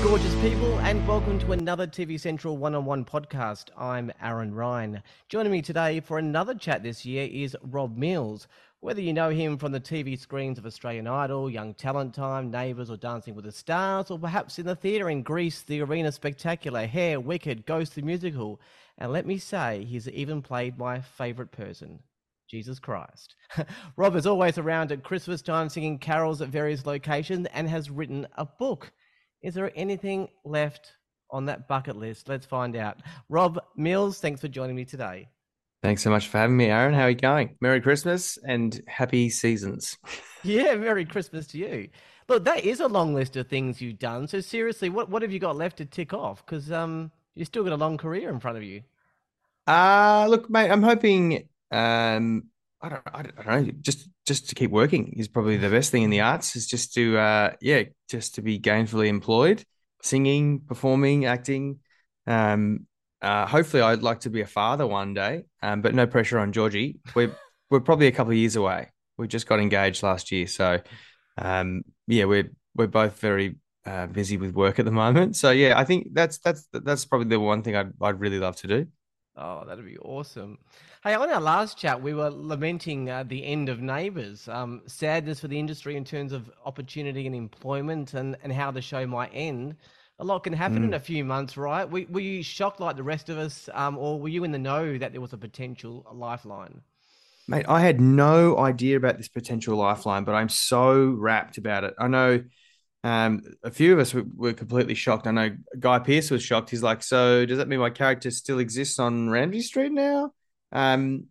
Gorgeous people, and welcome to another TV Central one on one podcast. I'm Aaron Ryan. Joining me today for another chat this year is Rob Mills. Whether you know him from the TV screens of Australian Idol, Young Talent Time, Neighbours, or Dancing with the Stars, or perhaps in the theatre in Grease, The Arena Spectacular, Hair, Wicked, Ghost the Musical. And let me say, he's even played my favourite person, Jesus Christ. Rob is always around at Christmas time singing carols at various locations and has written a book. Is there anything left on that bucket list? Let's find out. Rob Mills, thanks for joining me today. Thanks so much for having me, Aaron. How are you going? Merry Christmas and happy seasons. yeah, Merry Christmas to you. Look, that is a long list of things you've done. So seriously, what, what have you got left to tick off? Because um, you've still got a long career in front of you. Uh look, mate, I'm hoping um I don't, I don't know, just just to keep working is probably the best thing in the arts. Is just to, uh, yeah, just to be gainfully employed, singing, performing, acting. Um, uh, hopefully, I'd like to be a father one day, um, but no pressure on Georgie. We're we're probably a couple of years away. We just got engaged last year, so um, yeah, we're we're both very uh, busy with work at the moment. So yeah, I think that's that's that's probably the one thing I'd I'd really love to do. Oh, that'd be awesome. Hey, on our last chat, we were lamenting uh, the end of Neighbours, um, sadness for the industry in terms of opportunity and employment and, and how the show might end. A lot can happen mm. in a few months, right? Were, were you shocked like the rest of us, um, or were you in the know that there was a potential lifeline? Mate, I had no idea about this potential lifeline, but I'm so rapt about it. I know um, a few of us were, were, completely shocked. I know Guy Pearce was shocked. He's like, "So does that mean my character still exists on Ramsay Street now?" Um,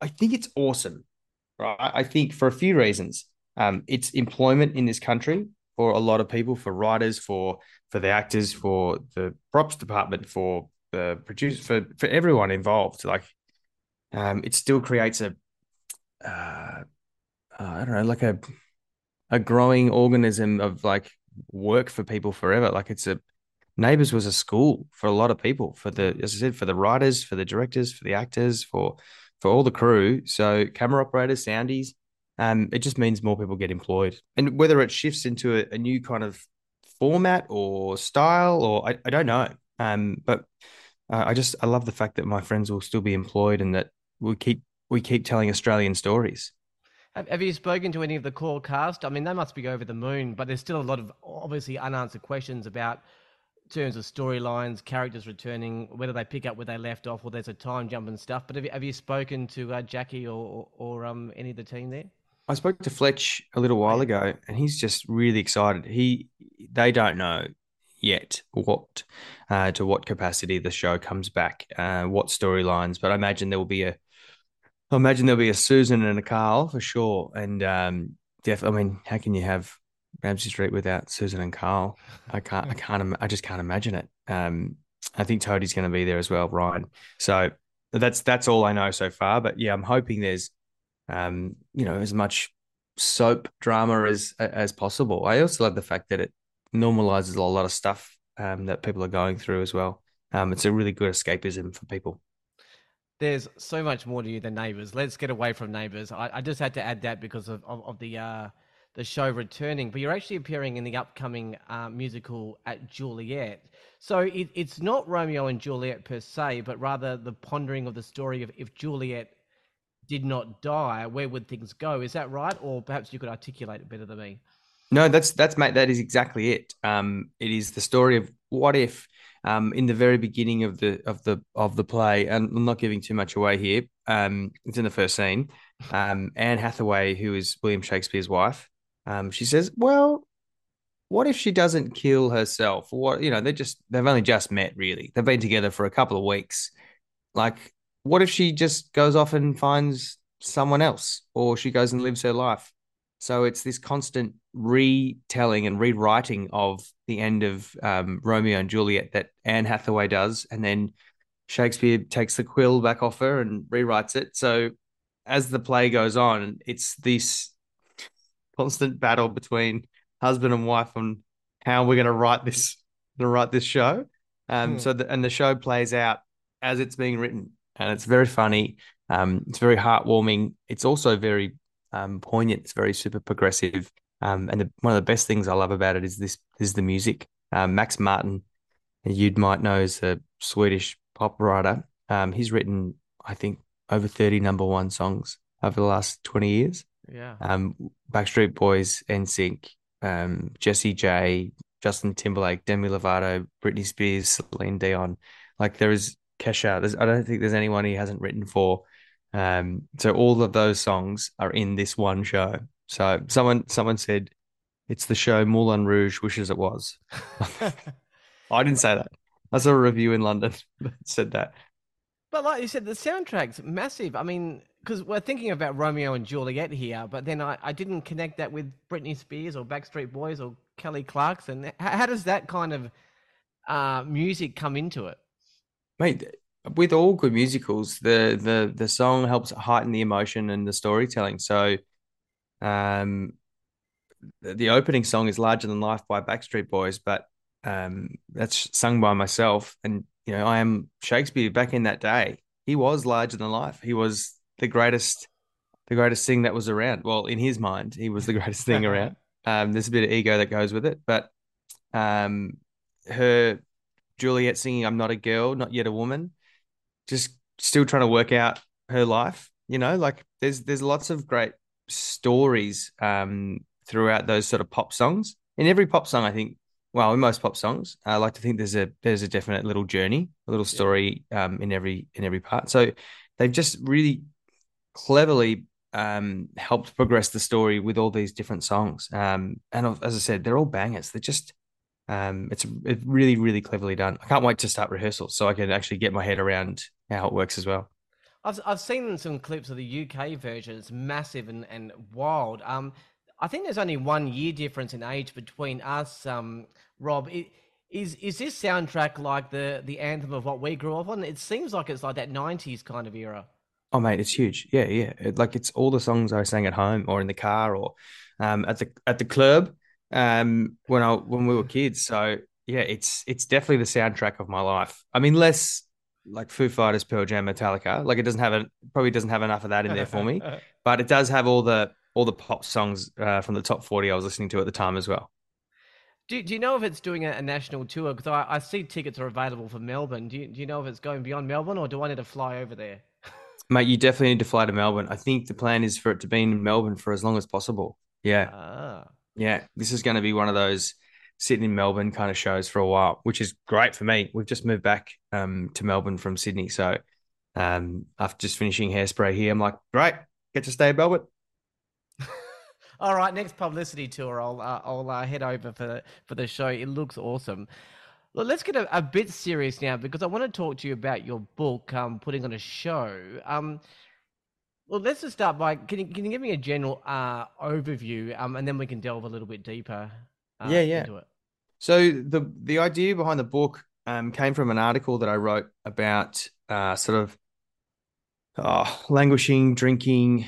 I think it's awesome, right? I think for a few reasons. Um, it's employment in this country for a lot of people, for writers, for for the actors, for the props department, for the producers, for for everyone involved. Like, um, it still creates a, uh, I don't know, like a a growing organism of like work for people forever. Like it's a Neighbours was a school for a lot of people, for the as I said, for the writers, for the directors, for the actors, for for all the crew. So camera operators, soundies, um, it just means more people get employed. And whether it shifts into a, a new kind of format or style, or I, I don't know. Um, but uh, I just I love the fact that my friends will still be employed and that we keep we keep telling Australian stories. Have, you spoken to any of the core cast? I mean, they must be over the moon, but there's still a lot of obviously unanswered questions about terms of storylines, characters returning, whether they pick up where they left off or there's a time jump and stuff. But have you, have you spoken to uh, Jackie or, or, or um, any of the team there? I spoke to Fletch a little while ago, and he's just really excited. He they don't know yet what uh, to what capacity the show comes back, uh, what storylines, but I imagine there will be a I imagine there'll be a Susan and a Carl for sure. And um, def- I mean, how can you have Ramsay Street without Susan and Carl? I can't. I can't. I just can't imagine it. Um, I think Toadie's going to be there as well, Ryan. So that's that's all I know so far. But yeah, I'm hoping there's, um, you know, as much soap drama as as possible. I also love the fact that it normalizes a lot of stuff um, that people are going through as well. Um, it's a really good escapism for people there's so much more to you than neighbors. Let's get away from neighbors. I, I just had to add that because of, of, of the uh, the show returning, but you're actually appearing in the upcoming uh, musical at Juliet. So it, it's not Romeo and Juliet per se, but rather the pondering of the story of if Juliet did not die, where would things go? Is that right? Or perhaps you could articulate it better than me. No, that's that's mate. That is exactly it. Um, it is the story of what if um, in the very beginning of the of the of the play, and I'm not giving too much away here. Um, it's in the first scene. Um, Anne Hathaway, who is William Shakespeare's wife, um, she says, "Well, what if she doesn't kill herself? What you know, they just they've only just met, really. They've been together for a couple of weeks. Like, what if she just goes off and finds someone else, or she goes and lives her life? So it's this constant retelling and rewriting of the end of um, Romeo and Juliet that Anne Hathaway does, and then Shakespeare takes the quill back off her and rewrites it. So as the play goes on, it's this constant battle between husband and wife on how we're going to write this to write this show. Um, hmm. so the, and the show plays out as it's being written, and it's very funny. Um, it's very heartwarming. It's also very um, poignant. It's very super progressive. Um, and the, one of the best things I love about it is this is the music. Um, Max Martin, you might know, is a Swedish pop writer. Um, he's written, I think, over 30 number one songs over the last 20 years. Yeah. Um, Backstreet Boys, NSYNC, um, Jessie J, Justin Timberlake, Demi Lovato, Britney Spears, Celine Dion. Like there is Kesha. There's, I don't think there's anyone he hasn't written for. Um, so all of those songs are in this one show. So someone someone said it's the show Moulin Rouge wishes it was. I didn't say that. I saw a review in London that said that. But like you said, the soundtrack's massive. I mean, because we're thinking about Romeo and Juliet here, but then I, I didn't connect that with Britney Spears or Backstreet Boys or Kelly Clarkson. How, how does that kind of uh, music come into it? Mate, with all good musicals, the the the song helps heighten the emotion and the storytelling. So, um, the, opening song is "Larger Than Life" by Backstreet Boys, but um, that's sung by myself. And you know, I am Shakespeare. Back in that day, he was larger than life. He was the greatest, the greatest thing that was around. Well, in his mind, he was the greatest thing around. Um, there's a bit of ego that goes with it, but um, her Juliet singing "I'm not a girl, not yet a woman," just still trying to work out her life. You know, like there's there's lots of great stories um, throughout those sort of pop songs. In every pop song, I think, well, in most pop songs, I like to think there's a there's a definite little journey, a little story um, in every in every part. So they've just really cleverly um, helped progress the story with all these different songs. Um, and as I said, they're all bangers. They're just um, it's, it's really, really cleverly done. I can't wait to start rehearsals so I can actually get my head around how it works as well. I've I've seen some clips of the UK version. It's massive and, and wild. Um, I think there's only one year difference in age between us. Um, Rob, it, is is this soundtrack like the the anthem of what we grew up on? It seems like it's like that '90s kind of era. Oh, mate, it's huge. Yeah, yeah. It, like it's all the songs I sang at home or in the car or um, at the at the club um, when I when we were kids. So yeah, it's it's definitely the soundtrack of my life. I mean, less like Foo Fighters, Pearl Jam, Metallica. Like it doesn't have a probably doesn't have enough of that in there for me, but it does have all the all the pop songs uh, from the top forty I was listening to at the time as well. Do, do you know if it's doing a, a national tour? Because I, I see tickets are available for Melbourne. Do you, do you know if it's going beyond Melbourne or do I need to fly over there? Mate, you definitely need to fly to Melbourne. I think the plan is for it to be in Melbourne for as long as possible. Yeah. Ah. Yeah. This is going to be one of those sitting in Melbourne kind of shows for a while, which is great for me. We've just moved back um, to Melbourne from Sydney. So um, after just finishing hairspray here, I'm like, great, get to stay in Melbourne. All right, next publicity tour, I'll uh, I'll uh, head over for for the show. It looks awesome. Well, let's get a, a, bit serious now because I want to talk to you about your book, um, putting on a show. Um, well, let's just start by can you, can you give me a general uh, overview, um, and then we can delve a little bit deeper. Uh, yeah, yeah. So the the idea behind the book um, came from an article that I wrote about uh, sort of oh, languishing, drinking,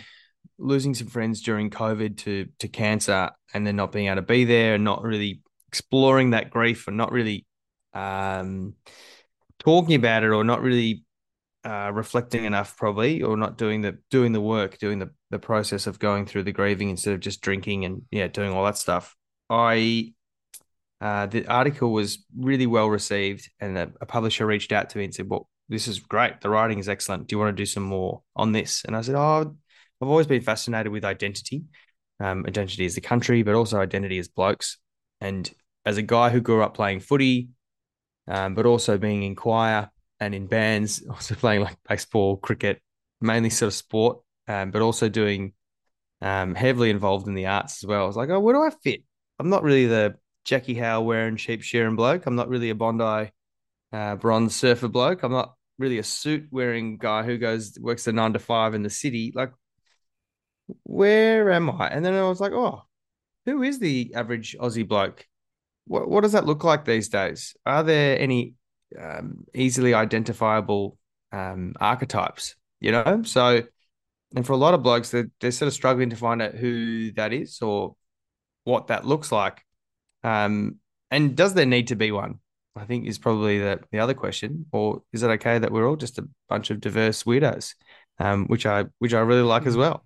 losing some friends during COVID to to cancer, and then not being able to be there, and not really exploring that grief, and not really um, talking about it, or not really uh, reflecting enough, probably, or not doing the doing the work, doing the the process of going through the grieving instead of just drinking and yeah, doing all that stuff. I uh, the article was really well received, and a, a, publisher reached out to me and said, "Well, this is great. The writing is excellent. Do you want to do some more on this?" And I said, "Oh, I've always been fascinated with identity. Um, identity as a country, but also identity as blokes. And as a guy who grew up playing footy, um, but also being in choir and in bands, also playing like baseball, cricket, mainly sort of sport, um, but also doing um, heavily involved in the arts as well. I was like, oh, where do I fit? I'm not really the Jackie Howe wearing sheep shearing bloke. I'm not really a Bondi uh, bronze surfer bloke. I'm not really a suit wearing guy who goes works the nine to five in the city. Like where am I? And then I was like, oh, who is the average Aussie bloke? What what does that look like these days? Are there any um, easily identifiable um, archetypes? You know, so and for a lot of blokes, they're, they're sort of struggling to find out who that is or what that looks like. Um, and does there need to be one? I think is probably the, the other question. Or is it okay that we're all just a bunch of diverse weirdos, um, which I which I really like as well.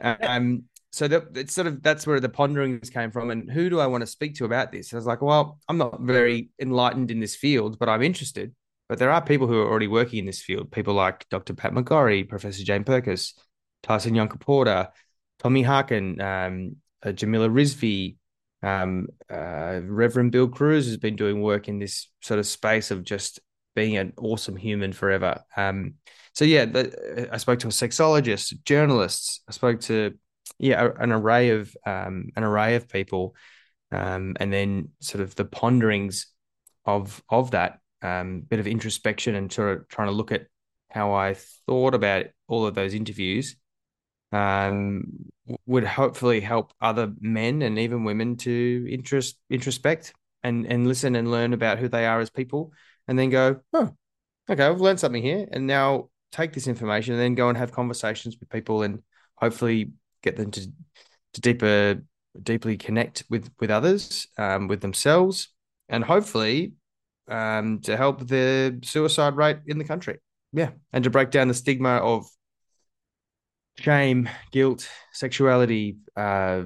Um, so that it's sort of that's where the ponderings came from. And who do I want to speak to about this? And I was like, well, I'm not very enlightened in this field, but I'm interested. But there are people who are already working in this field, people like Dr. Pat McGorry, Professor Jane Purkis, Tyson Yunkaporta, Tommy Harkin, um, uh, Jamila Rizvi, um, uh, Reverend Bill Crews has been doing work in this sort of space of just being an awesome human forever. Um, so yeah, the, I spoke to a sexologist, journalists. I spoke to yeah an array of um, an array of people, um, and then sort of the ponderings of of that um, bit of introspection and sort of trying to look at how I thought about all of those interviews um, would hopefully help other men and even women to interest introspect and and listen and learn about who they are as people, and then go, oh, okay, I've learned something here, and now take this information and then go and have conversations with people and hopefully get them to to deeper deeply connect with with others, um, with themselves, and hopefully um, to help the suicide rate in the country. Yeah, and to break down the stigma of shame, guilt, sexuality, uh,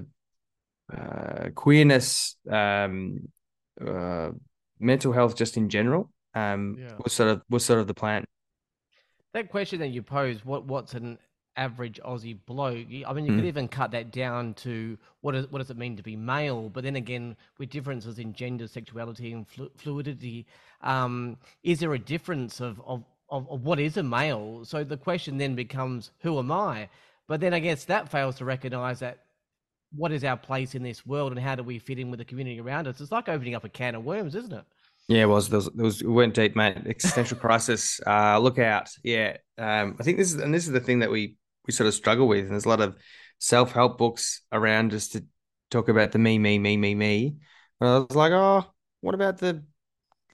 uh, queerness, um, uh, mental health, just in general, um, yeah. was sort of was sort of the plan. That question that you pose, what what's an average Aussie bloke? I mean, you mm. could even cut that down to what is what does it mean to be male? But then again, with differences in gender, sexuality, and flu- fluidity, um, is there a difference of, of of, of what is a male. So the question then becomes, who am I? But then I guess that fails to recognize that what is our place in this world and how do we fit in with the community around us? It's like opening up a can of worms, isn't it? Yeah, it was. There was, there was it went deep, mate. Existential crisis. Uh, look out. Yeah. Um, I think this is, and this is the thing that we we sort of struggle with. And there's a lot of self help books around just to talk about the me, me, me, me, me. But I was like, oh, what about the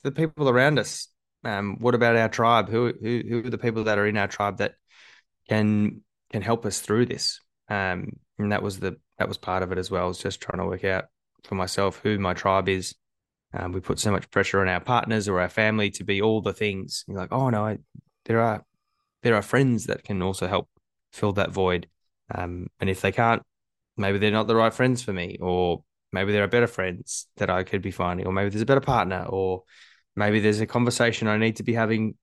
the people around us? Um, what about our tribe? Who, who who are the people that are in our tribe that can can help us through this? Um, and that was the that was part of it as well. Was just trying to work out for myself who my tribe is. Um, we put so much pressure on our partners or our family to be all the things. You're like, oh no, I, there are there are friends that can also help fill that void. Um, and if they can't, maybe they're not the right friends for me, or maybe there are better friends that I could be finding, or maybe there's a better partner, or maybe there's a conversation I need to be having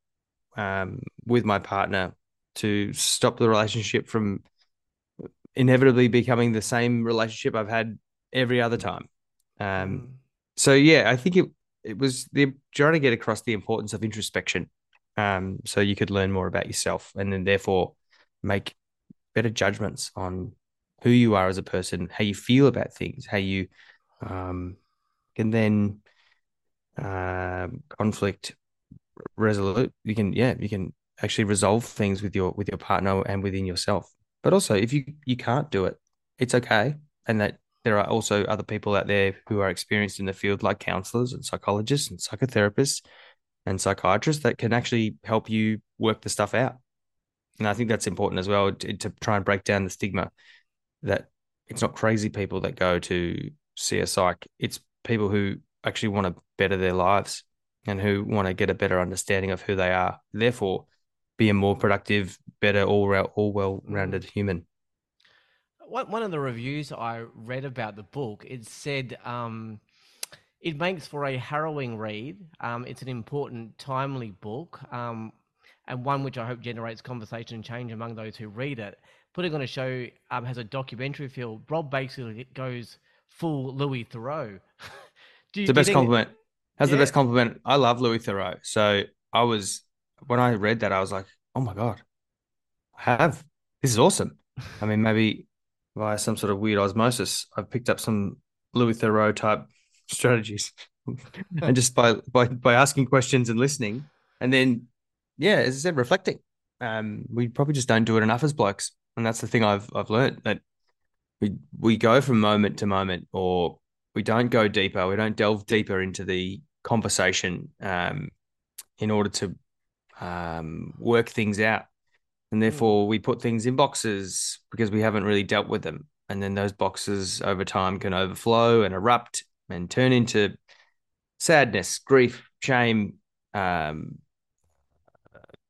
um, with my partner to stop the relationship from inevitably becoming the same relationship I've had every other time. Um, mm. So yeah, I think it it was the trying to get across the importance of introspection, um, so you could learn more about yourself and then therefore make better judgments on who you are as a person, how you feel about things, how you um, can then uh, conflict resolute. You can, yeah, you can actually resolve things with your with your partner and within yourself. But also, if you you can't do it, it's okay, and that there are also other people out there who are experienced in the field, like counselors and psychologists and psychotherapists and psychiatrists, that can actually help you work the stuff out. And I think that's important as well to, to try and break down the stigma that it's not crazy people that go to see a psych. It's people who actually want to better their lives and who want to get a better understanding of who they are. Therefore, be a more productive, better, all all well rounded human. One of the reviews I read about the book, it said um, it makes for a harrowing read. Um, it's an important, timely book. Um, and one which I hope generates conversation and change among those who read it. Putting on a show um, has a documentary feel. Rob basically goes full Louis Theroux. You, the best compliment. Has yeah. the best compliment. I love Louis Theroux. So I was when I read that, I was like, oh my god, I have. This is awesome. I mean, maybe via some sort of weird osmosis, I've picked up some Louis Theroux type strategies, and just by by by asking questions and listening, and then yeah, as I said, reflecting. Um, we probably just don't do it enough as blokes, and that's the thing I've I've learned that we we go from moment to moment, or we don't go deeper. We don't delve deeper into the conversation um, in order to um, work things out, and hmm. therefore we put things in boxes because we haven't really dealt with them, and then those boxes over time can overflow and erupt and turn into sadness, grief, shame, um,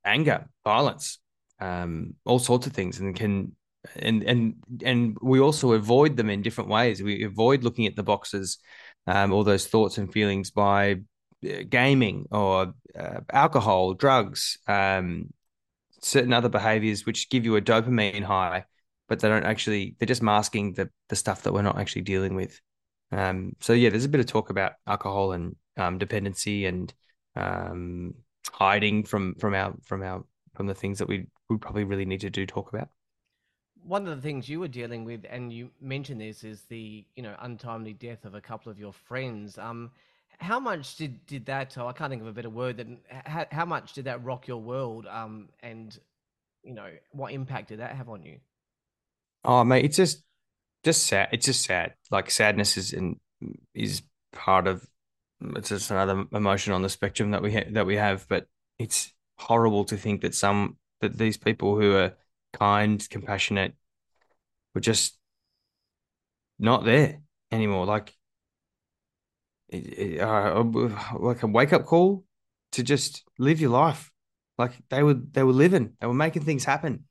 anger, violence, um, all sorts of things, and can and and and we also avoid them in different ways. We avoid looking at the boxes, um, all those thoughts and feelings by uh, gaming or uh, alcohol, drugs, um, certain other behaviors which give you a dopamine high, but they don't actually. They're just masking the the stuff that we're not actually dealing with. Um, so yeah, there's a bit of talk about alcohol and um, dependency and um, hiding from from our from our from the things that we we probably really need to do talk about one of the things you were dealing with, and you mentioned this, is the you know untimely death of a couple of your friends. Um, how much did did that? Oh, I can't think of a better word. Than how, how much did that rock your world? Um, and you know what impact did that have on you? Oh, mate, it's just just sad. It's just sad. Like sadness is in is part of it's just another emotion on the spectrum that we ha- that we have. But it's horrible to think that some that these people who are kind, compassionate, were just not there anymore. Like, uh, like a wake up call to just live your life. Like they were, they were living, they were making things happen.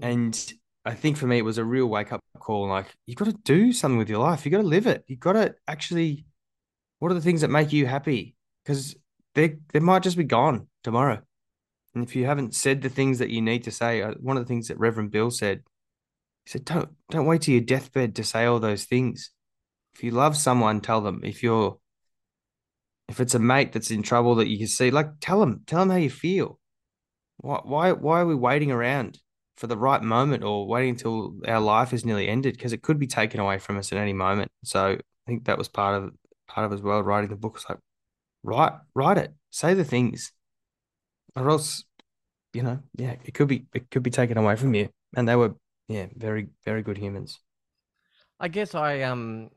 And I think for me, it was a real wake up call. Like you got to do something with your life. You got to live it. You got to actually. What are the things that make you happy? Because they they might just be gone tomorrow. And if you haven't said the things that you need to say, uh, one of the things that Reverend Bill said, he said, "Don't don't wait to your deathbed to say all those things. If you love someone, tell them. If you're if it's a mate that's in trouble that you can see, like tell them, tell them how you feel. Why why why are we waiting around for the right moment or waiting until our life is nearly ended? Because it could be taken away from us at any moment. So I think that was part of part of as well writing the book. It's like write write it, say the things, or else you know, yeah, it could be it could be taken away from you. And they were, yeah, very very good humans. I guess I um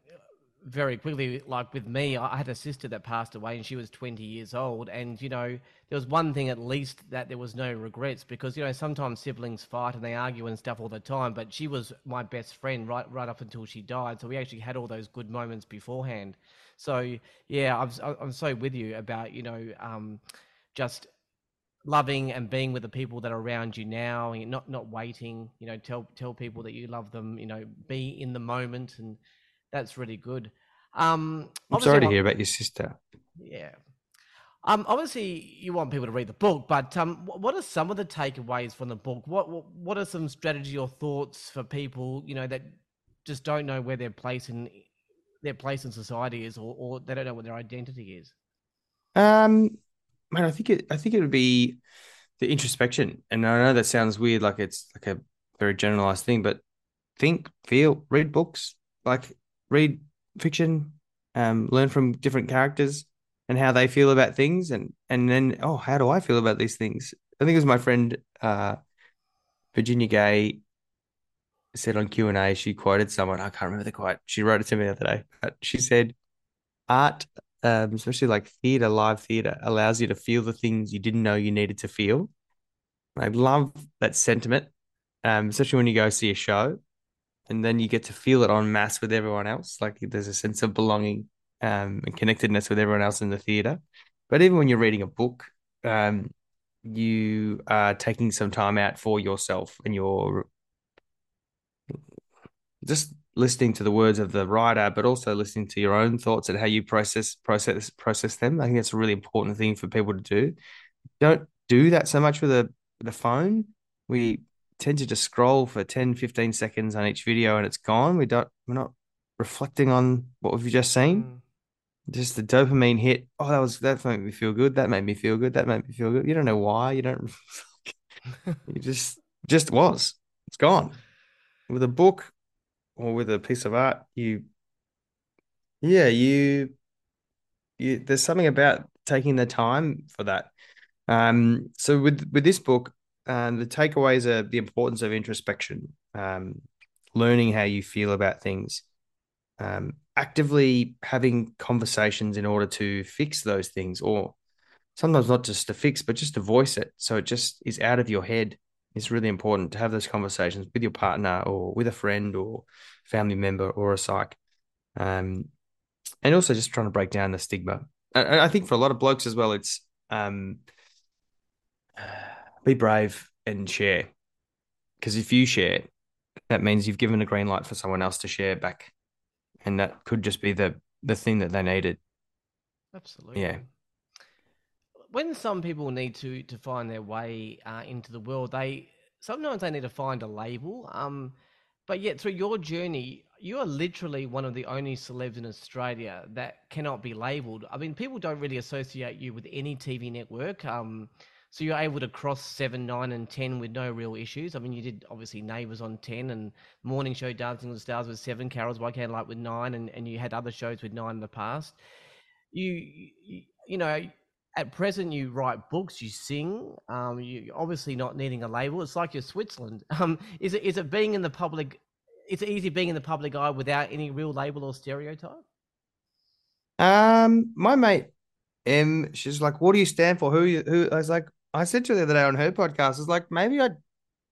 very quickly, like with me, I had a sister that passed away and she was 20 years old. And, you know, there was one thing at least that there was no regrets because, you know, sometimes siblings fight and they argue and stuff all the time. But she was my best friend right, right up until she died. So we actually had all those good moments beforehand. So, yeah, I'm, I'm so with you about, you know, um, just loving and being with the people that are around you now and not not waiting you know tell tell people that you love them you know be in the moment and that's really good. Um i'm sorry to hear about your sister. Yeah. Um obviously you want people to read the book but um what are some of the takeaways from the book? What what, what are some strategy or thoughts for people you know that just don't know where their place in their place in society is or, or they don't know what their identity is? Um man, I think it. I think it would be the introspection. And I know that sounds weird, like it's like a very generalized thing, but think, feel, read books, like read fiction, um, learn from different characters and how they feel about things, and and then oh, how do I feel about these things? I think it was my friend uh, Virginia Gay said on Q and A. She quoted someone. I can't remember the quote. She wrote it to me the other day. But she said, "Art um, especially like theater, live theater, allows you to feel the things you didn't know you needed to feel. I love that sentiment, um, especially when you go see a show and then you get to feel it on mass with everyone else. Like there's a sense of belonging um, and connectedness with everyone else in the theater. But even when you're reading a book, um, you are taking some time out for yourself and you're just listening to the words of the writer, but also listening to your own thoughts and how you process process process them. I think that's a really important thing for people to do. Don't do that so much with a the phone. We tend to just scroll for 10, 15 seconds on each video and it's gone. We don't we're not reflecting on what we've just seen. Mm. Just the dopamine hit. Oh, that was that made me feel good. That made me feel good. That made me feel good. You don't know why. You don't. you just just was. It's gone. With a book, or with a piece of art, you, yeah, you, you. There's something about taking the time for that. Um, so with with this book, um, the takeaways are the importance of introspection, um, learning how you feel about things, um, actively having conversations in order to fix those things, or sometimes not just to fix, but just to voice it, so it just is out of your head it's really important to have those conversations with your partner or with a friend or family member or a psych. Um, and also just trying to break down the stigma. And I think for a lot of blokes as well, it's um, be brave and share. because if you share that means you've given a green light for someone else to share back, and that could just be the the thing that they needed. Absolutely. Yeah. When some people need to to find their way uh, into the world, they sometimes they need to find a label. Um, but yet through your journey, you are literally one of the only celebs in Australia that cannot be labeled. I mean, people don't really associate you with any TV network. Um, so you're able to cross seven, nine, and ten with no real issues. I mean, you did obviously Neighbours on ten, and Morning Show Dancing with the Stars with seven, Carols by Candlelight with nine, and, and you had other shows with nine in the past. You, you, you know, at present you write books, you sing. Um, you obviously not needing a label. It's like you're Switzerland. Um, is it is it being in the public? It's easy being in the public eye without any real label or stereotype. Um, my mate, M, she's like, "What do you stand for?" Who? You, who? I was like, I said to her the other day on her podcast, "It's like maybe I,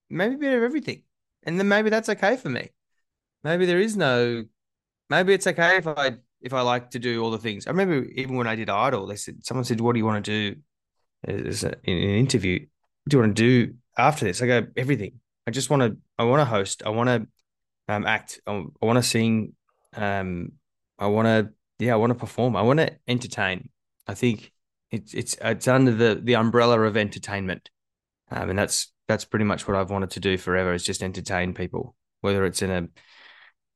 maybe a bit of everything, and then maybe that's okay for me. Maybe there is no, maybe it's okay if I if I like to do all the things. I remember even when I did Idol, they said someone said, "What do you want to do?" As in an interview, do you want to do after this? I go everything. I just want to. I want to host. I want to um, act. I, I want to sing. Um, I want to. Yeah, I want to perform. I want to entertain. I think it's it's it's under the the umbrella of entertainment, um, and that's that's pretty much what I've wanted to do forever. Is just entertain people, whether it's in a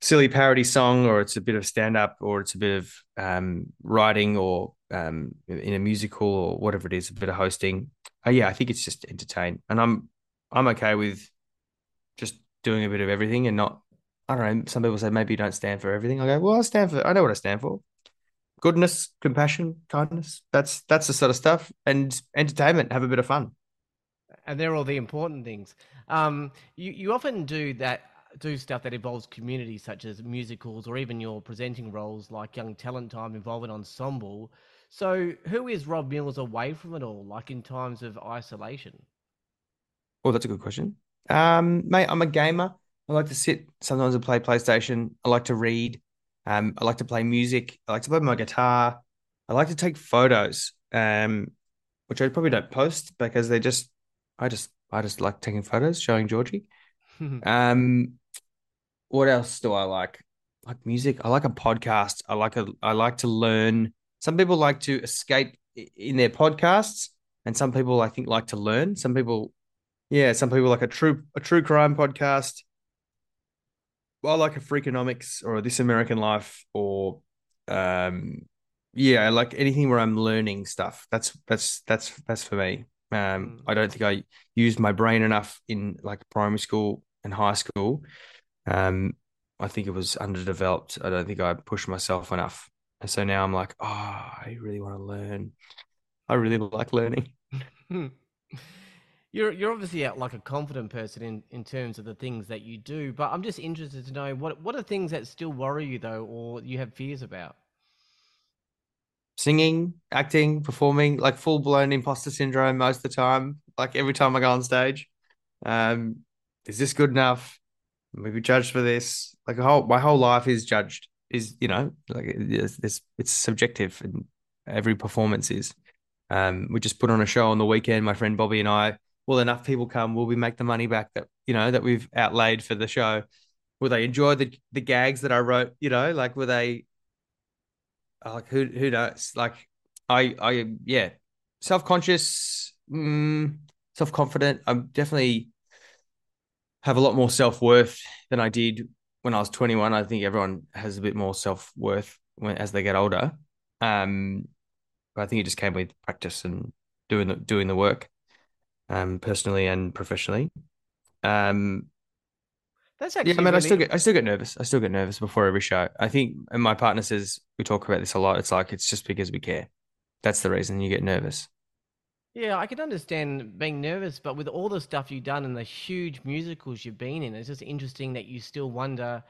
silly parody song or it's a bit of stand up or it's a bit of um, writing or um, in a musical or whatever it is, a bit of hosting. Uh, yeah, I think it's just entertain, and I'm I'm okay with just doing a bit of everything and not. I don't know. Some people say maybe you don't stand for everything. I go, well, I stand for. I know what I stand for. Goodness, compassion, kindness. That's that's the sort of stuff, and entertainment. Have a bit of fun. And they're all the important things. Um, you you often do that do stuff that involves community, such as musicals or even your presenting roles like Young Talent Time involving ensemble. So, who is Rob Mills away from it all, like in times of isolation? Oh, that's a good question. Um, mate, I'm a gamer. I like to sit sometimes and play PlayStation. I like to read. Um, I like to play music. I like to play my guitar. I like to take photos, um, which I probably don't post because they just, I just, I just like taking photos, showing Georgie. um, what else do I like? Like music. I like a podcast. I like a. I like to learn. Some people like to escape in their podcasts, and some people I think like to learn. Some people, yeah, some people like a true a true crime podcast. Well, I like a Freakonomics or a This American Life or, um, yeah, like anything where I'm learning stuff. That's that's that's that's for me. Um, mm. I don't think I used my brain enough in like primary school and high school um, I think it was underdeveloped. I don't think I pushed myself enough. And so now I'm like, oh, I really want to learn. I really like learning. you're you're obviously like a confident person in, in terms of the things that you do, but I'm just interested to know what what are things that still worry you though, or you have fears about? Singing, acting, performing, like full blown imposter syndrome most of the time. Like every time I go on stage, um, is this good enough? Maybe judged for this. Like whole, my whole life is judged. Is you know, like it's, it's, it's subjective, and every performance is. Um, we just put on a show on the weekend. My friend Bobby and I. Will enough people come? Will we make the money back that you know that we've outlaid for the show? Will they enjoy the the gags that I wrote? You know, like were they? Like who who knows? Like I I yeah, self conscious, mm, self confident. I'm definitely have a lot more self worth than I did when I was 21. I think everyone has a bit more self worth as they get older. Um, but I think it just came with practice and doing the doing the work, um, personally and professionally. Um, that's actually yeah. I mean, really... I still get I still get nervous. I still get nervous before every show. I think, and my partner says we talk about this a lot. It's like it's just because we care. That's the reason you get nervous. Yeah, I can understand being nervous, but with all the stuff you've done and the huge musicals you've been in, it's just interesting that you still wonder,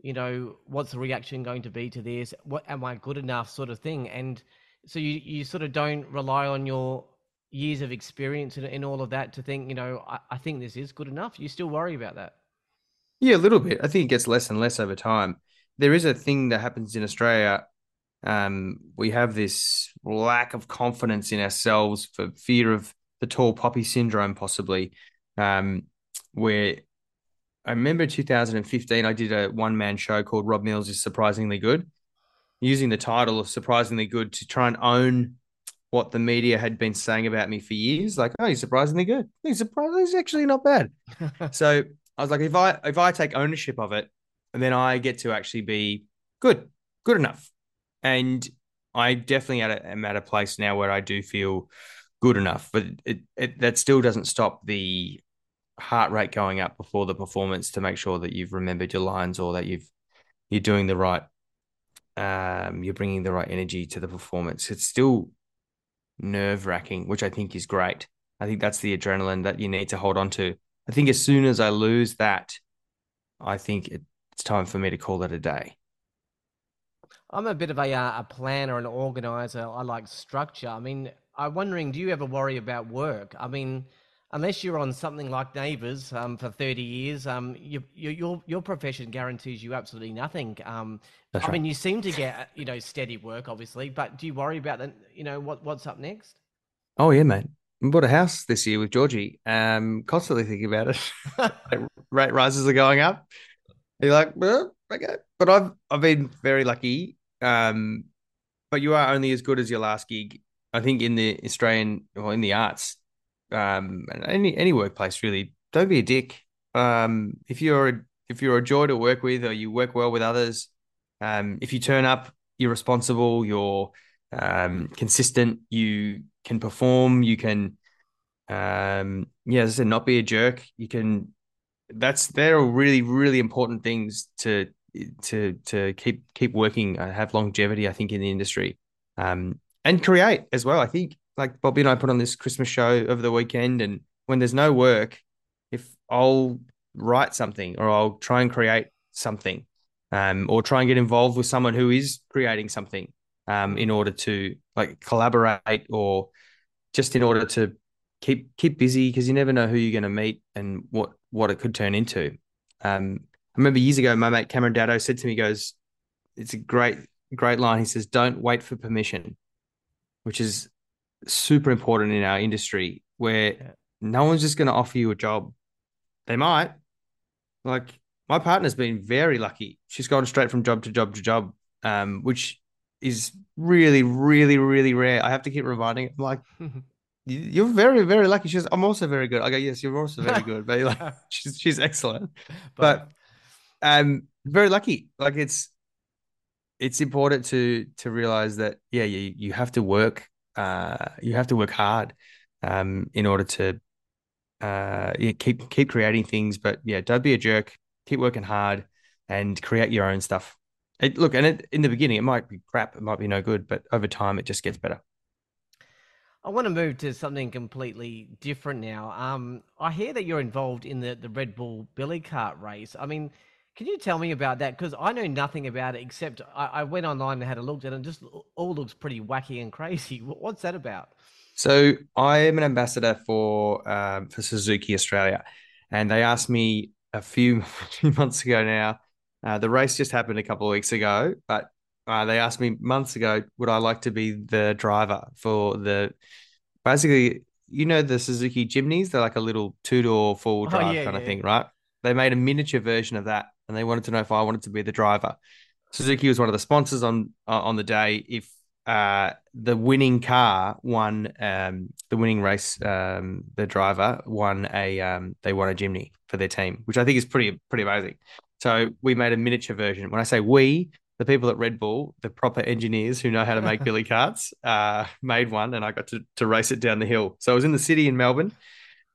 you know, what's the reaction going to be to this? What am I good enough, sort of thing. And so you you sort of don't rely on your years of experience and, in all of that to think, you know, I, I think this is good enough. You still worry about that. Yeah, a little bit. I think it gets less and less over time. There is a thing that happens in Australia um, we have this lack of confidence in ourselves for fear of the tall poppy syndrome, possibly, um, where I remember 2015, I did a one man show called Rob Mills is Surprisingly Good, using the title of Surprisingly Good to try and own what the media had been saying about me for years. Like, oh, he's surprisingly good. He's surprised. He's actually not bad. so I was like, if I if I take ownership of it, and then I get to actually be good, good enough, and I definitely am at a place now where I do feel good enough, but it, it that still doesn't stop the heart rate going up before the performance to make sure that you've remembered your lines or that you've you're doing the right um you're bringing the right energy to the performance. It's still nerve wracking which i think is great. I think that's the adrenaline that you need to hold on to i think as soon as i lose that i think it's time for me to call it a day i'm a bit of a, uh, a planner and organizer i like structure i mean i'm wondering do you ever worry about work i mean unless you're on something like Neighbours um, for 30 years, um, you, you, your your profession guarantees you absolutely nothing. Um, I right. mean, you seem to get you know steady work, obviously, but do you worry about that? You know what what's up next? Oh yeah, mate. We bought a house this year with Georgie. Um, constantly thinking about it. Rate rises are going up. You're like, well, okay. But I've I've been very lucky. Um, but you are only as good as your last gig. I think in the Australian or in the arts, um, any any workplace really. Don't be a dick. Um, if you're a, if you're a joy to work with or you work well with others, um, if you turn up, you're responsible, you're um, consistent, you can perform, you can, um, yeah, as I said, not be a jerk. You can. That's they're really really important things to to to keep keep working, uh, have longevity. I think in the industry, um, and create as well. I think like Bobby and I put on this Christmas show over the weekend, and when there's no work, if I'll write something or I'll try and create something, um, or try and get involved with someone who is creating something, um, in order to like collaborate or just in order to keep keep busy because you never know who you're going to meet and what what it could turn into. Um, remember years ago, my mate Cameron Daddo said to me, "Goes, it's a great great line." He says, "Don't wait for permission," which is super important in our industry where yeah. no one's just going to offer you a job. They might. Like my partner's been very lucky. She's gone straight from job to job to job, um, which is really, really, really rare. I have to keep reminding it. I'm like, you're very, very lucky. She's, I'm also very good. I go, yes, you're also very good. But like, she's, she's excellent. But um, very lucky. Like it's, it's important to to realize that yeah, you you have to work uh, you have to work hard um, in order to uh, yeah, keep keep creating things. But yeah, don't be a jerk. Keep working hard and create your own stuff. It, look, and it, in the beginning, it might be crap. It might be no good, but over time, it just gets better. I want to move to something completely different now. Um, I hear that you're involved in the, the Red Bull Billy Cart race. I mean, can you tell me about that? Because I know nothing about it except I, I, went online and had a look, and it and just all looks pretty wacky and crazy. What's that about? So I am an ambassador for um, for Suzuki Australia, and they asked me a few, few months ago now. Uh, the race just happened a couple of weeks ago, but uh, they asked me months ago, would I like to be the driver for the basically, you know, the Suzuki Jimnys? They're like a little two door four wheel drive oh, yeah, kind yeah. of thing, right? They made a miniature version of that and they wanted to know if I wanted to be the driver. Suzuki was one of the sponsors on uh, on the day. If uh, the winning car won um, the winning race, um, the driver won a um, they won a Jimny for their team, which I think is pretty pretty amazing. So we made a miniature version. When I say we, the people at Red Bull, the proper engineers who know how to make billy carts, uh, made one, and I got to to race it down the hill. So I was in the city in Melbourne,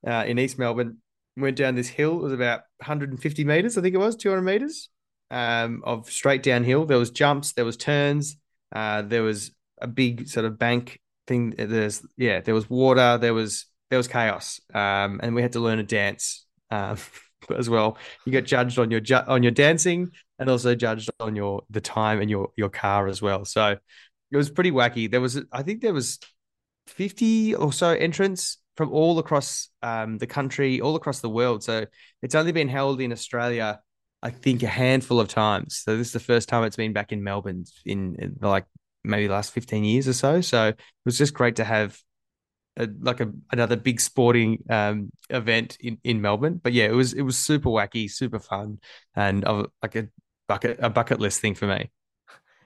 uh, in East Melbourne, went down this hill. It was about 150 meters, I think it was, 200 meters um, of straight downhill. There was jumps, there was turns, uh, there was a big sort of bank thing. There's yeah, there was water, there was there was chaos, um, and we had to learn a dance um, as well. You get judged on your ju- on your dancing, and also judged on your the time and your your car as well. So it was pretty wacky. There was I think there was 50 or so entrants from all across um, the country, all across the world. So it's only been held in Australia, I think, a handful of times. So this is the first time it's been back in Melbourne in, in like maybe the last 15 years or so. So it was just great to have a like a another big sporting um, event in, in Melbourne. But yeah, it was it was super wacky, super fun, and uh, like a bucket a bucket list thing for me.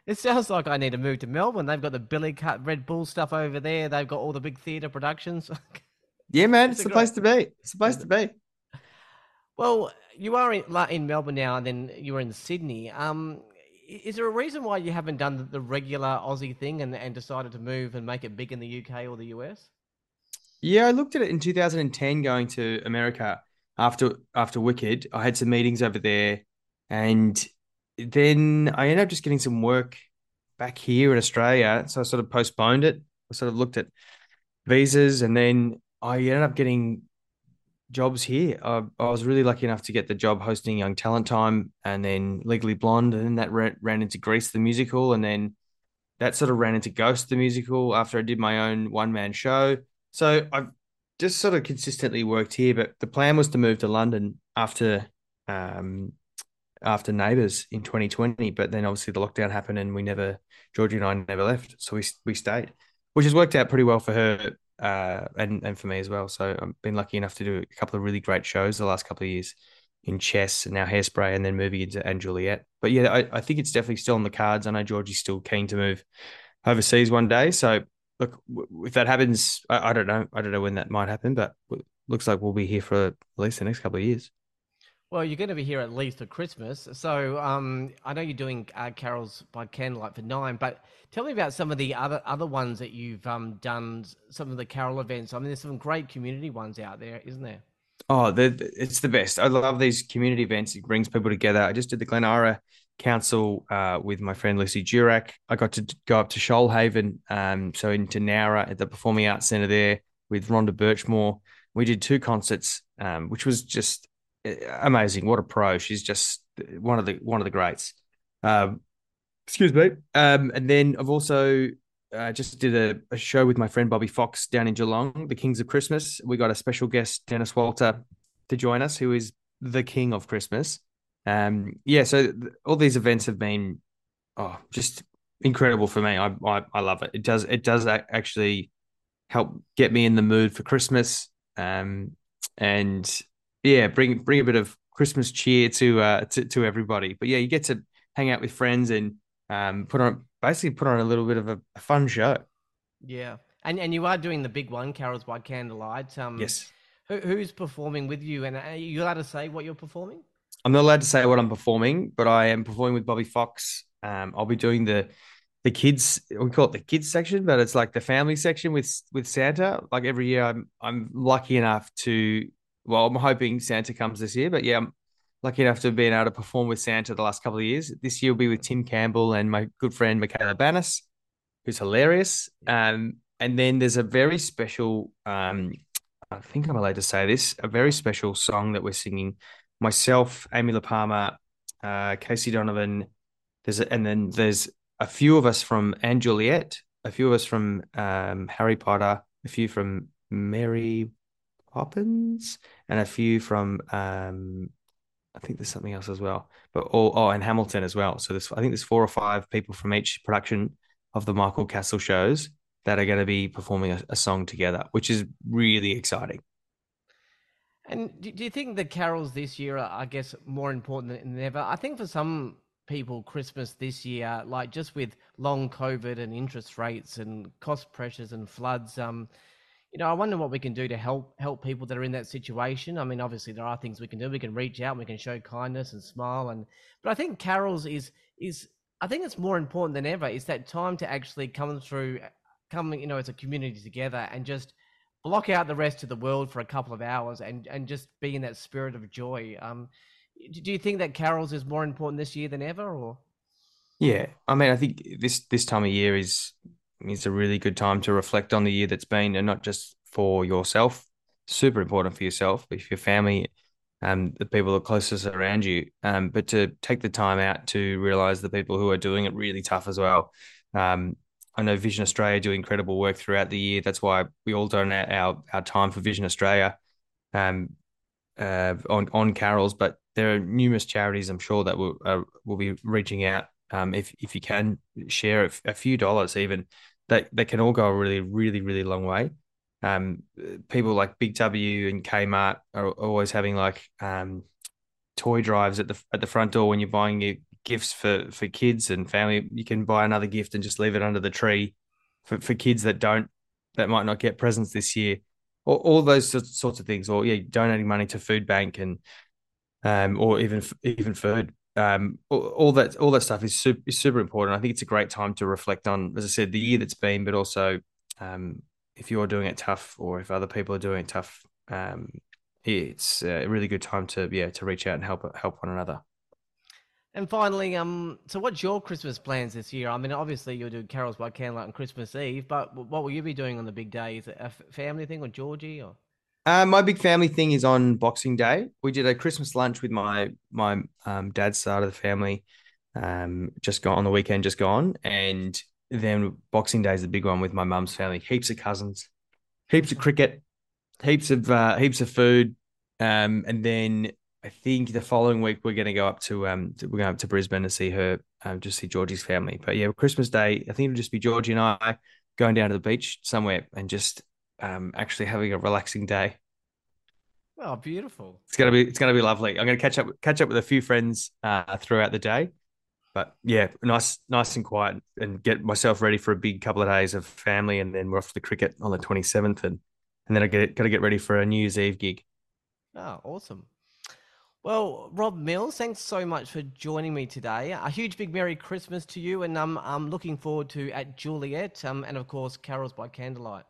It sounds like I need to move to Melbourne. They've got the Billy Cart Red Bull stuff over there. They've got all the big theatre productions. yeah, man, it's, it's the place to be. It's the place to be. Well, you are in, in Melbourne now, and then you were in Sydney. Um, is there a reason why you haven't done the regular Aussie thing and, and decided to move and make it big in the UK or the US? Yeah, I looked at it in 2010 going to America after after Wicked. I had some meetings over there and then I ended up just getting some work back here in Australia. So I sort of postponed it. I sort of looked at visas and then I ended up getting jobs here. I, I, was really lucky enough to get the job hosting Young Talent Time and then Legally Blonde. And then that ran, ran into Grease the musical. And then that sort of ran into Ghost the musical after I did my own one man show. So I've just sort of consistently worked here. But the plan was to move to London after um, after Neighbours in 2020. But then obviously the lockdown happened and we never, Georgie and I never left. So we, we stayed, which has worked out pretty well for her uh, and and for me as well. So I've been lucky enough to do a couple of really great shows the last couple of years in Chess and now Hairspray and then moving into and Juliet. But yeah, I, I think it's definitely still on the cards. I know Georgie's still keen to move overseas one day. So look, if that happens, I, I don't know. I don't know when that might happen, but looks like we'll be here for at least the next couple of years. Well, you're going to be here at least for Christmas. So um, I know you're doing uh, carols by candlelight for nine, but tell me about some of the other other ones that you've um, done. Some of the carol events. I mean, there's some great community ones out there, isn't there? Oh, it's the best. I love these community events. It brings people together. I just did the Glen Eira Council uh, with my friend Lucy Durack. I got to go up to Shoalhaven, um, so into Nowra at the Performing Arts Centre there with Rhonda Burchmore. We did two concerts, um, which was just amazing. What a pro! She's just one of the one of the greats. Um, excuse me. Um, and then I've also uh, just did a, a, show with my friend Bobby Fox down in Geelong, the Kings of Christmas. We got a special guest, Dennis Walter, to join us, who is the king of Christmas. Um, yeah, so th- all these events have been oh just incredible for me. I, I I love it. It does it does actually help get me in the mood for Christmas. Um, and yeah, bring bring a bit of Christmas cheer to uh to, to everybody. But yeah, you get to hang out with friends and um put on basically put on a little bit of a, a fun show. Yeah, and and you are doing the big one, Carols by Candlelight. Um, yes. Who, who's performing with you, and are you allowed to say what you're performing? I'm not allowed to say what I'm performing, but I am performing with Bobby Fox. Um, I'll be doing the the kids we call it the kids section, but it's like the family section with with Santa. Like every year, I'm I'm lucky enough to well, I'm hoping Santa comes this year, but yeah, I'm lucky enough to have been able to perform with Santa the last couple of years. This year will be with Tim Campbell and my good friend Michaela Banas, who's hilarious. Um, and then there's a very special, um, I think I'm allowed to say this, a very special song that we're singing. Myself, Amy Lehpamer, uh, Casey Donovan. There's a, and then there's a few of us from and Juliet, a few of us from um, Harry Potter, a few from Mary Poppins, and a few from um, I think there's something else as well, but all oh, and Hamilton as well. So there's I think there's four or five people from each production of the Michael Cassel shows that are going to be performing a, a song together, which is really exciting. And do you think the carols this year are, I guess, more important than ever? I think for some people, Christmas this year, like just with long COVID and interest rates and cost pressures and floods, um, you know, I wonder what we can do to help help people that are in that situation. I mean, obviously there are things we can do. We can reach out, we can show kindness and smile, and but I think carols is is I think it's more important than ever. It's that time to actually come through, coming you know as a community together and just block out the rest of the world for a couple of hours and and just be in that spirit of joy. Um, do you think that carols is more important this year than ever, or? Yeah, I mean, I think this this time of year is it's a really good time to reflect on the year that's been and not just for yourself super important for yourself but for your family um the people that are closest around you um but to take the time out to realize the people who are doing it really tough as well um I know Vision Australia do incredible work throughout the year. That's why we all donate our our time for Vision Australia, um, uh, on on carols. But there are numerous charities, I'm sure, that will uh, will be reaching out. Um, if if you can share a, few dollars, even that that can all go a really, really, really long way. um, people like Big W and Kmart are always having like um, toy drives at the at the front door when you're buying your gifts for for kids and family. You can buy another gift and just leave it under the tree for, for kids that don't that might not get presents this year. All, all those sorts of things, or yeah, donating money to food bank and um, or even even food. Um, all, that all that stuff is super, is super important. I think it's a great time to reflect on, as I said, the year that's been, but also um, if you're doing it tough or if other people are doing it tough, um, it's a really good time to yeah to reach out and help help one another. And finally, um, so what's your Christmas plans this year? I mean, obviously you'll do carols by candlelight on Christmas Eve, but what will you be doing on the big day? Is it a family thing or Georgie or? Uh, my big family thing is on Boxing Day. We did a Christmas lunch with my my um, dad's side of the family, um, just gone on the weekend, just gone, and then Boxing Day is the big one with my mum's family. Heaps of cousins, heaps of cricket, heaps of uh, heaps of food, um, and then I think the following week we're going to go up to um to, we're going up to Brisbane to see her, um, just see Georgie's family. But yeah, Christmas Day, I think it'll just be Georgie and I going down to the beach somewhere and just um actually having a relaxing day. Oh, beautiful! It's gonna be it's gonna be lovely. I'm gonna catch up catch up with a few friends uh, throughout the day, but yeah, nice nice and quiet, and get myself ready for a big couple of days of family, and then we're off to the cricket on the 27th, and and then I get got to get ready for a New Year's Eve gig. Oh, awesome! Well, Rob Mills, thanks so much for joining me today. A huge big Merry Christmas to you, and um, I'm looking forward to at Juliet, um, and of course Carols by Candlelight.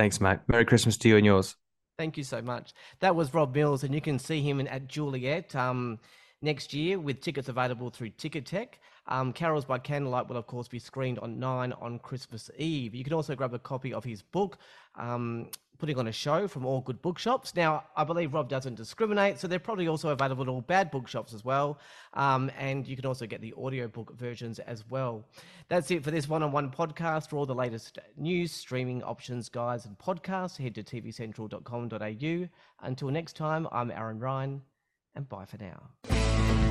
Thanks, mate. Merry Christmas to you and yours. Thank you so much. That was Rob Mills, and you can see him at Juliet um, next year with tickets available through Ticketek. Um, Carols by Candlelight will, of course, be screened on 9 on Christmas Eve. You can also grab a copy of his book, um, Putting on a Show from all good bookshops. Now, I believe Rob doesn't discriminate, so they're probably also available at all bad bookshops as well. Um, and you can also get the audiobook versions as well. That's it for this one on one podcast. For all the latest news, streaming options, guides, and podcasts, head to tvcentral.com.au. Until next time, I'm Aaron Ryan, and bye for now.